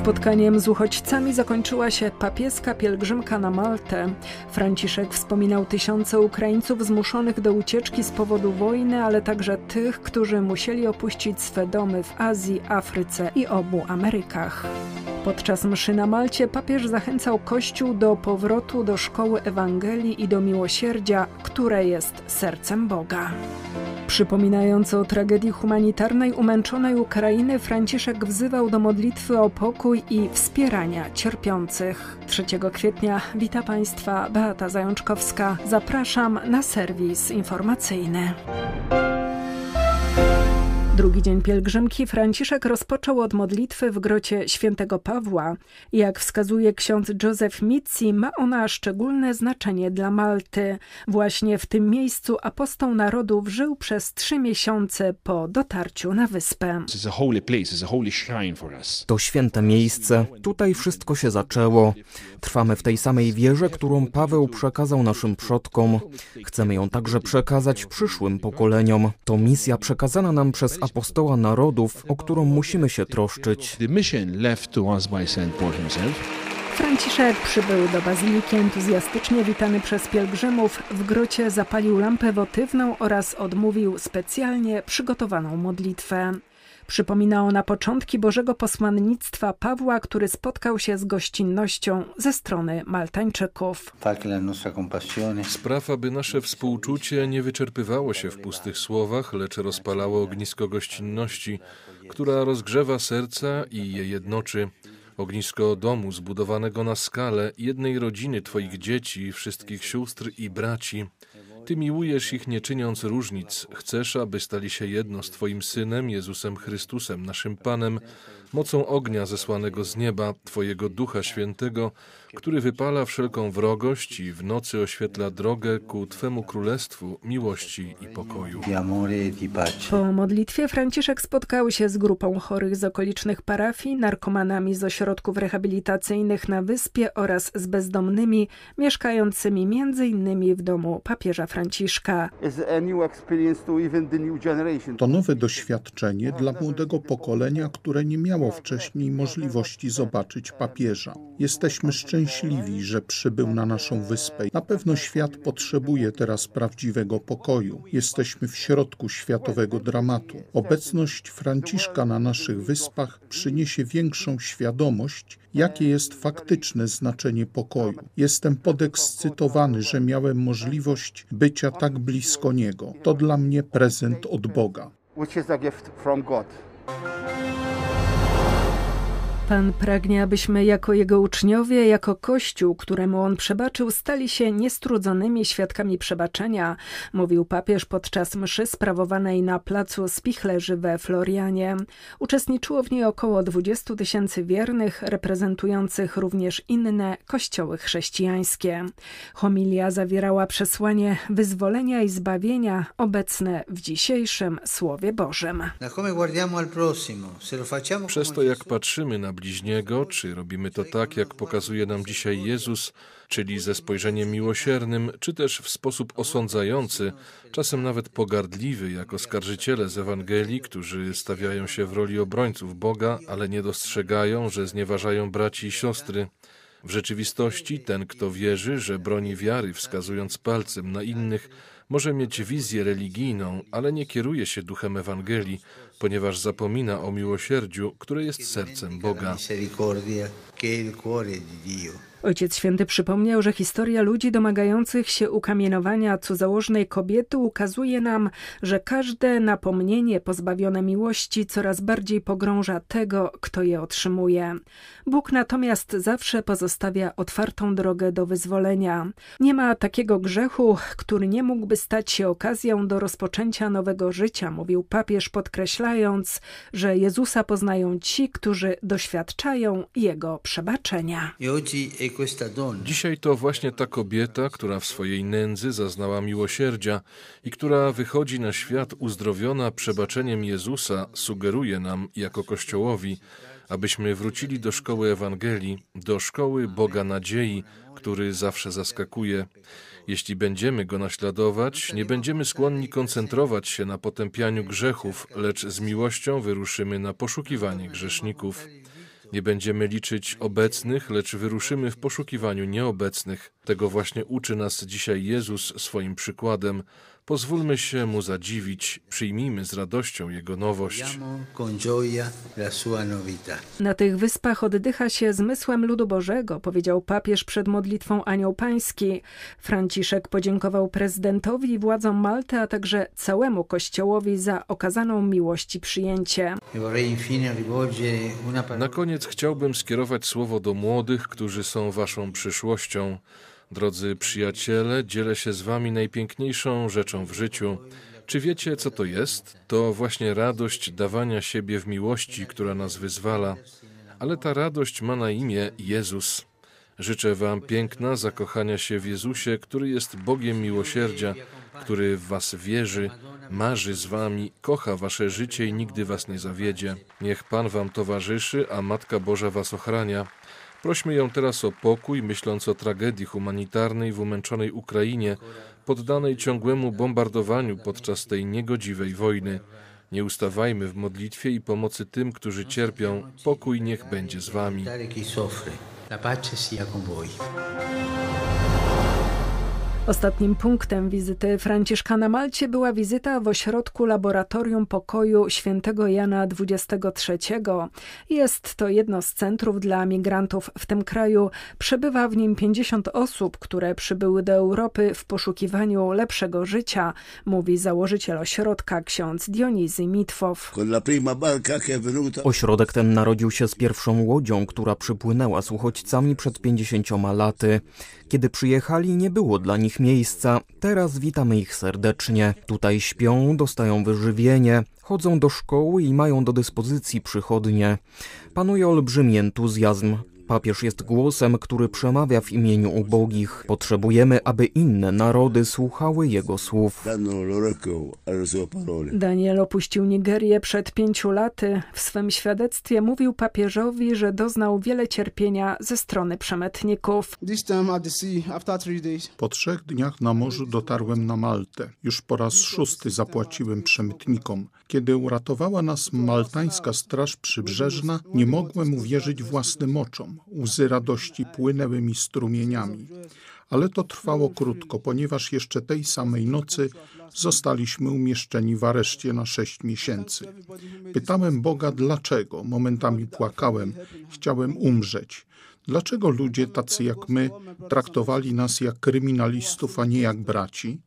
Spotkaniem z uchodźcami zakończyła się papieska pielgrzymka na Maltę. Franciszek wspominał tysiące Ukraińców zmuszonych do ucieczki z powodu wojny, ale także tych, którzy musieli opuścić swe domy w Azji, Afryce i obu Amerykach. Podczas mszy na Malcie papież zachęcał Kościół do powrotu do szkoły Ewangelii i do miłosierdzia, które jest sercem Boga. Przypominając o tragedii humanitarnej umęczonej Ukrainy, Franciszek wzywał do modlitwy o pokój i wspierania cierpiących. 3 kwietnia wita Państwa Beata Zajączkowska. Zapraszam na serwis informacyjny. Drugi dzień pielgrzymki Franciszek rozpoczął od modlitwy w grocie świętego Pawła. Jak wskazuje ksiądz Józef Mitzi, ma ona szczególne znaczenie dla Malty. Właśnie w tym miejscu apostoł narodów żył przez trzy miesiące po dotarciu na wyspę. To święte miejsce. Tutaj wszystko się zaczęło. Trwamy w tej samej wierze, którą Paweł przekazał naszym przodkom. Chcemy ją także przekazać przyszłym pokoleniom. To misja przekazana nam przez apostoła narodów, o którą musimy się troszczyć. Franciszek przybył do bazyliki entuzjastycznie witany przez pielgrzymów. W grocie zapalił lampę wotywną oraz odmówił specjalnie przygotowaną modlitwę. Przypomina ona początki Bożego posłannictwa Pawła, który spotkał się z gościnnością ze strony Maltańczyków. Spraw, aby nasze współczucie nie wyczerpywało się w pustych słowach, lecz rozpalało ognisko gościnności, która rozgrzewa serca i je jednoczy. Ognisko domu zbudowanego na skalę jednej rodziny Twoich dzieci, wszystkich sióstr i braci. Ty miłujesz ich nie czyniąc różnic. Chcesz, aby stali się jedno z Twoim Synem, Jezusem Chrystusem, naszym Panem, mocą ognia zesłanego z nieba, Twojego Ducha Świętego, który wypala wszelką wrogość i w nocy oświetla drogę ku Twemu Królestwu miłości i pokoju. Po modlitwie Franciszek spotkał się z grupą chorych z okolicznych parafii, narkomanami z ośrodków rehabilitacyjnych na wyspie oraz z bezdomnymi mieszkającymi m.in. w domu papieża Franciszka. To nowe doświadczenie dla młodego pokolenia, które nie miało wcześniej możliwości zobaczyć papieża. Jesteśmy szczęśliwi, że przybył na naszą wyspę. Na pewno świat potrzebuje teraz prawdziwego pokoju. Jesteśmy w środku światowego dramatu. Obecność Franciszka na naszych wyspach przyniesie większą świadomość, jakie jest faktyczne znaczenie pokoju. Jestem podekscytowany, że miałem możliwość bycia tak blisko niego. To dla mnie prezent od Boga. Pan pragnie, abyśmy jako Jego uczniowie, jako Kościół, któremu On przebaczył, stali się niestrudzonymi świadkami przebaczenia, mówił papież podczas mszy sprawowanej na placu Spichlerzy we Florianie. Uczestniczyło w niej około 20 tysięcy wiernych, reprezentujących również inne kościoły chrześcijańskie. Homilia zawierała przesłanie wyzwolenia i zbawienia obecne w dzisiejszym Słowie Bożym. Przez to, jak patrzymy na bliźniego, czy robimy to tak, jak pokazuje nam dzisiaj Jezus, czyli ze spojrzeniem miłosiernym, czy też w sposób osądzający, czasem nawet pogardliwy, jak oskarżyciele z Ewangelii, którzy stawiają się w roli obrońców Boga, ale nie dostrzegają, że znieważają braci i siostry. W rzeczywistości ten, kto wierzy, że broni wiary, wskazując palcem na innych, może mieć wizję religijną, ale nie kieruje się duchem Ewangelii, ponieważ zapomina o miłosierdziu, które jest sercem Boga. Ojciec Święty przypomniał, że historia ludzi domagających się ukamienowania cudzołożnej kobiety ukazuje nam, że każde napomnienie pozbawione miłości coraz bardziej pogrąża tego, kto je otrzymuje. Bóg natomiast zawsze pozostawia otwartą drogę do wyzwolenia. Nie ma takiego grzechu, który nie mógłby stać się okazją do rozpoczęcia nowego życia, mówił papież, podkreślając, że Jezusa poznają ci, którzy doświadczają Jego przebaczenia. Dzisiaj to właśnie ta kobieta, która w swojej nędzy zaznała miłosierdzia i która wychodzi na świat uzdrowiona przebaczeniem Jezusa, sugeruje nam jako Kościołowi, abyśmy wrócili do szkoły Ewangelii, do szkoły Boga nadziei, który zawsze zaskakuje. Jeśli będziemy go naśladować, nie będziemy skłonni koncentrować się na potępianiu grzechów, lecz z miłością wyruszymy na poszukiwanie grzeszników. Nie będziemy liczyć obecnych, lecz wyruszymy w poszukiwaniu nieobecnych. Tego właśnie uczy nas dzisiaj Jezus swoim przykładem. Pozwólmy się mu zadziwić, przyjmijmy z radością jego nowość. Na tych wyspach oddycha się zmysłem ludu Bożego, powiedział papież przed modlitwą Anioł Pański. Franciszek podziękował prezydentowi i władzom Malty, a także całemu Kościołowi za okazaną miłość i przyjęcie. Na koniec chciałbym skierować słowo do młodych, którzy są waszą przyszłością. Drodzy przyjaciele, dzielę się z wami najpiękniejszą rzeczą w życiu. Czy wiecie, co to jest? To właśnie radość dawania siebie w miłości, która nas wyzwala. Ale ta radość ma na imię Jezus. Życzę wam piękna zakochania się w Jezusie, który jest Bogiem miłosierdzia, który w was wierzy, marzy z wami, kocha wasze życie i nigdy was nie zawiedzie. Niech Pan wam towarzyszy, a Matka Boża was ochrania. Prośmy ją teraz o pokój, myśląc o tragedii humanitarnej w umęczonej Ukrainie, poddanej ciągłemu bombardowaniu podczas tej niegodziwej wojny. Nie ustawajmy w modlitwie i pomocy tym, którzy cierpią. Pokój niech będzie z wami. La pace sia con voi. Ostatnim punktem wizyty Franciszka na Malcie była wizyta w ośrodku Laboratorium Pokoju Świętego Jana XXIII. Jest to jedno z centrów dla migrantów w tym kraju. Przebywa w nim 50 osób, które przybyły do Europy w poszukiwaniu lepszego życia, mówi założyciel ośrodka ksiądz Dionizy Mitwow. Ośrodek ten narodził się z pierwszą łodzią, która przypłynęła z uchodźcami przed 50 laty. Kiedy przyjechali, nie było dla nich miejsca. Teraz witamy ich serdecznie. Tutaj śpią, dostają wyżywienie, chodzą do szkoły i mają do dyspozycji przychodnie. Panuje olbrzymi entuzjazm. Papież jest głosem, który przemawia w imieniu ubogich. Potrzebujemy, aby inne narody słuchały jego słów. Daniel opuścił Nigerię przed pięciu laty. W swym świadectwie mówił papieżowi, że doznał wiele cierpienia ze strony przemytników. Po trzech dniach na morzu dotarłem na Maltę. Już po raz szósty zapłaciłem przemytnikom. Kiedy uratowała nas maltańska straż przybrzeżna, nie mogłem uwierzyć własnym oczom. Łzy radości płynęły mi strumieniami. Ale to trwało krótko, ponieważ jeszcze tej samej nocy zostaliśmy umieszczeni w areszcie na sześć miesięcy. Pytałem Boga dlaczego. Momentami płakałem, chciałem umrzeć. Dlaczego ludzie tacy jak my traktowali nas jak kryminalistów, a nie jak braci?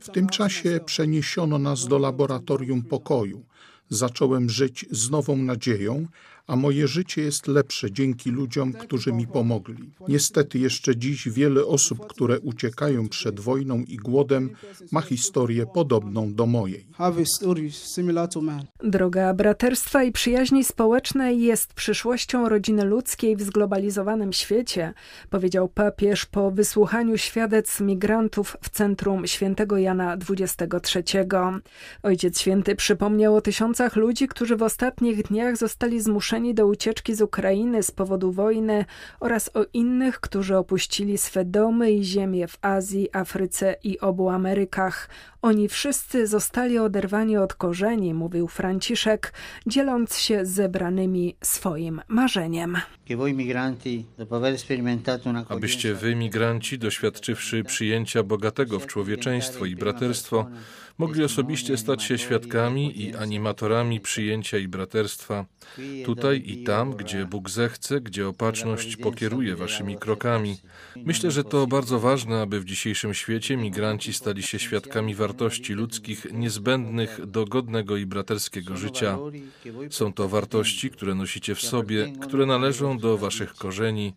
W tym czasie przeniesiono nas do laboratorium pokoju. Zacząłem żyć z nową nadzieją, a moje życie jest lepsze dzięki ludziom, którzy mi pomogli. Niestety jeszcze dziś wiele osób, które uciekają przed wojną i głodem, ma historię podobną do mojej. Droga braterstwa i przyjaźni społecznej jest przyszłością rodziny ludzkiej w zglobalizowanym świecie, powiedział papież po wysłuchaniu świadectw migrantów w centrum świętego Jana XXIII. Ojciec Święty przypomniał o tysiącach ludzi, którzy w ostatnich dniach zostali zmuszeni do ucieczki z Ukrainy z powodu wojny oraz o innych, którzy opuścili swe domy i ziemię w Azji, Afryce i obu Amerykach. Oni wszyscy zostali oderwani od korzeni, mówił Franciszek, dzieląc się z zebranymi swoim marzeniem. Abyście wy, migranci, doświadczywszy przyjęcia bogatego w człowieczeństwo i braterstwo, mogli osobiście stać się świadkami i animatorami przyjęcia i braterstwa, tutaj i tam, gdzie Bóg zechce, gdzie opatrzność pokieruje waszymi krokami. Myślę, że to bardzo ważne, aby w dzisiejszym świecie migranci stali się świadkami wartości ludzkich niezbędnych do godnego i braterskiego życia. Są to wartości, które nosicie w sobie, które należą do waszych korzeni.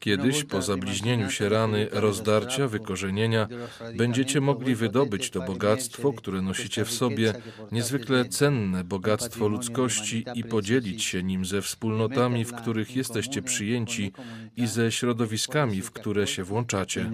Kiedyś, po zabliźnieniu się rany, rozdarcia, wykorzenienia, będziecie mogli wydobyć to bogactwo, które nosicie w sobie, niezwykle cenne bogactwo ludzkości i podzielić się nim ze wspólnotami, w których jesteście przyjęci i ze środowiskami, w które się włączacie.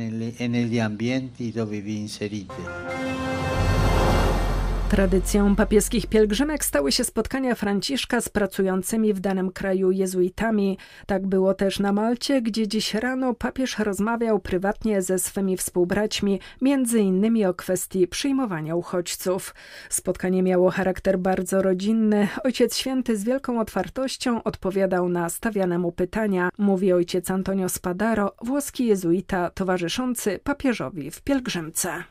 Tradycją papieskich pielgrzymek stały się spotkania Franciszka z pracującymi w danym kraju jezuitami. Tak było też na Malcie, gdzie dziś rano papież rozmawiał prywatnie ze swymi współbraćmi, między innymi o kwestii przyjmowania uchodźców. Spotkanie miało charakter bardzo rodzinny. Ojciec Święty z wielką otwartością odpowiadał na stawiane mu pytania, mówi ojciec Antonio Spadaro, włoski jezuita towarzyszący papieżowi w pielgrzymce.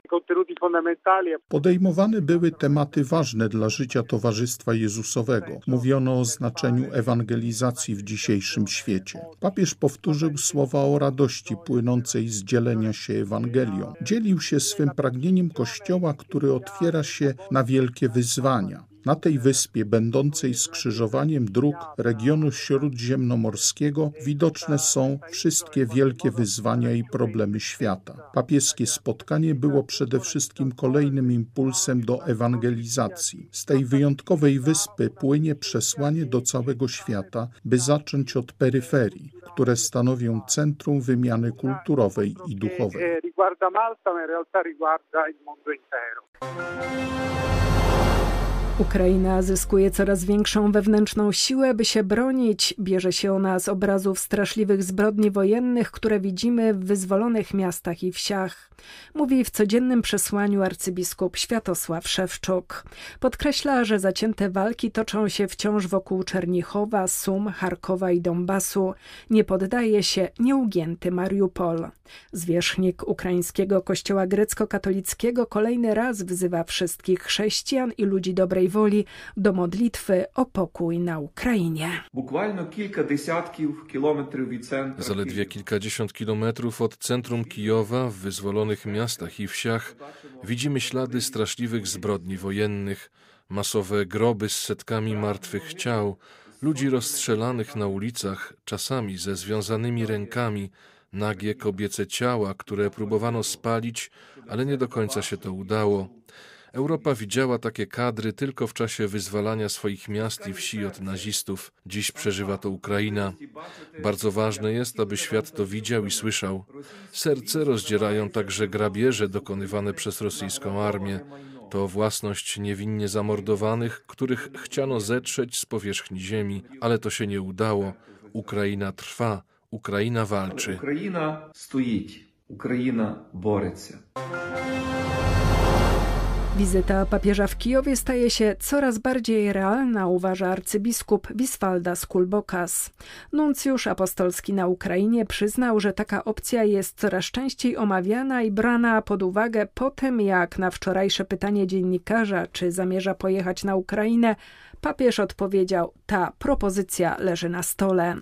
Podejmowane były te tematy ważne dla życia Towarzystwa Jezusowego. Mówiono o znaczeniu ewangelizacji w dzisiejszym świecie. Papież powtórzył słowa o radości płynącej z dzielenia się Ewangelią. Dzielił się swym pragnieniem Kościoła, który otwiera się na wielkie wyzwania. Na tej wyspie, będącej skrzyżowaniem dróg regionu śródziemnomorskiego, widoczne są wszystkie wielkie wyzwania i problemy świata. Papieskie spotkanie było przede wszystkim kolejnym impulsem do ewangelizacji. Z tej wyjątkowej wyspy płynie przesłanie do całego świata, by zacząć od peryferii, które stanowią centrum wymiany kulturowej i duchowej. Ukraina zyskuje coraz większą wewnętrzną siłę, by się bronić. Bierze się ona z obrazów straszliwych zbrodni wojennych, które widzimy w wyzwolonych miastach i wsiach. Mówi w codziennym przesłaniu arcybiskup Światosław Szewczuk. Podkreśla, że zacięte walki toczą się wciąż wokół Czernichowa, Sum, Charkowa i Donbasu. Nie poddaje się nieugięty Mariupol. Zwierzchnik ukraińskiego kościoła grecko-katolickiego kolejny raz wzywa wszystkich chrześcijan i ludzi dobrej woli do modlitwy o pokój na Ukrainie. Zaledwie kilkadziesiąt kilometrów od centrum Kijowa, w wyzwolonych miastach i wsiach, widzimy ślady straszliwych zbrodni wojennych, masowe groby z setkami martwych ciał, ludzi rozstrzelanych na ulicach, czasami ze związanymi rękami, nagie kobiece ciała, które próbowano spalić, ale nie do końca się to udało. Europa widziała takie kadry tylko w czasie wyzwalania swoich miast i wsi od nazistów. Dziś przeżywa to Ukraina. Bardzo ważne jest, aby świat to widział i słyszał. Serce rozdzierają także grabieże dokonywane przez rosyjską armię. To własność niewinnie zamordowanych, których chciano zetrzeć z powierzchni ziemi, ale to się nie udało. Ukraina trwa, Ukraina walczy. Ukraina stoi, Ukraina boryca. Wizyta papieża w Kijowie staje się coraz bardziej realna, uważa arcybiskup Wiswalda Kulbokas. Nuncjusz apostolski na Ukrainie przyznał, że taka opcja jest coraz częściej omawiana i brana pod uwagę po tym, jak na wczorajsze pytanie dziennikarza, czy zamierza pojechać na Ukrainę, Papież odpowiedział: Ta propozycja leży na stole.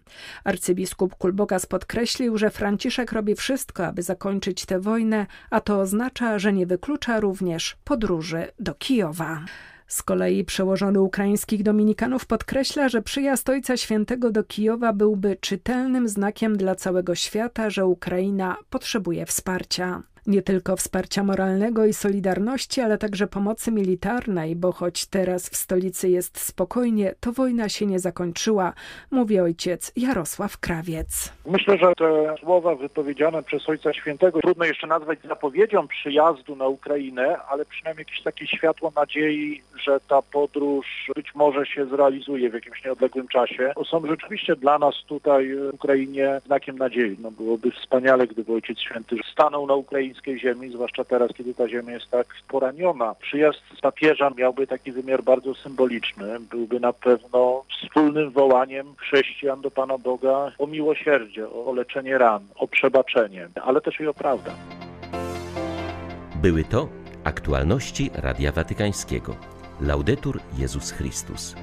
Arcybiskup Kulbokas podkreślił, że Franciszek robi wszystko, aby zakończyć tę wojnę, a to oznacza, że nie wyklucza również podróży do Kijowa. Z kolei przełożony ukraińskich dominikanów podkreśla, że przyjazd Ojca Świętego do Kijowa byłby czytelnym znakiem dla całego świata, że Ukraina potrzebuje wsparcia nie tylko wsparcia moralnego i solidarności, ale także pomocy militarnej, bo choć teraz w stolicy jest spokojnie, to wojna się nie zakończyła, mówi ojciec Jarosław Krawiec. Myślę, że te słowa wypowiedziane przez Ojca Świętego trudno jeszcze nazwać zapowiedzią przyjazdu na Ukrainę, ale przynajmniej jakieś takie światło nadziei, że ta podróż być może się zrealizuje w jakimś nieodległym czasie. Są rzeczywiście dla nas tutaj w Ukrainie znakiem nadziei. No byłoby wspaniale, gdyby Ojciec Święty stanął na Ukrainie ukraińskiej ziemi, zwłaszcza teraz, kiedy ta ziemia jest tak poraniona. Przyjazd papieża miałby taki wymiar bardzo symboliczny. Byłby na pewno wspólnym wołaniem chrześcijan do Pana Boga o miłosierdzie, o leczenie ran, o przebaczenie, ale też i o prawdę. Były to aktualności Radia Watykańskiego. Laudetur Jezus Chrystus.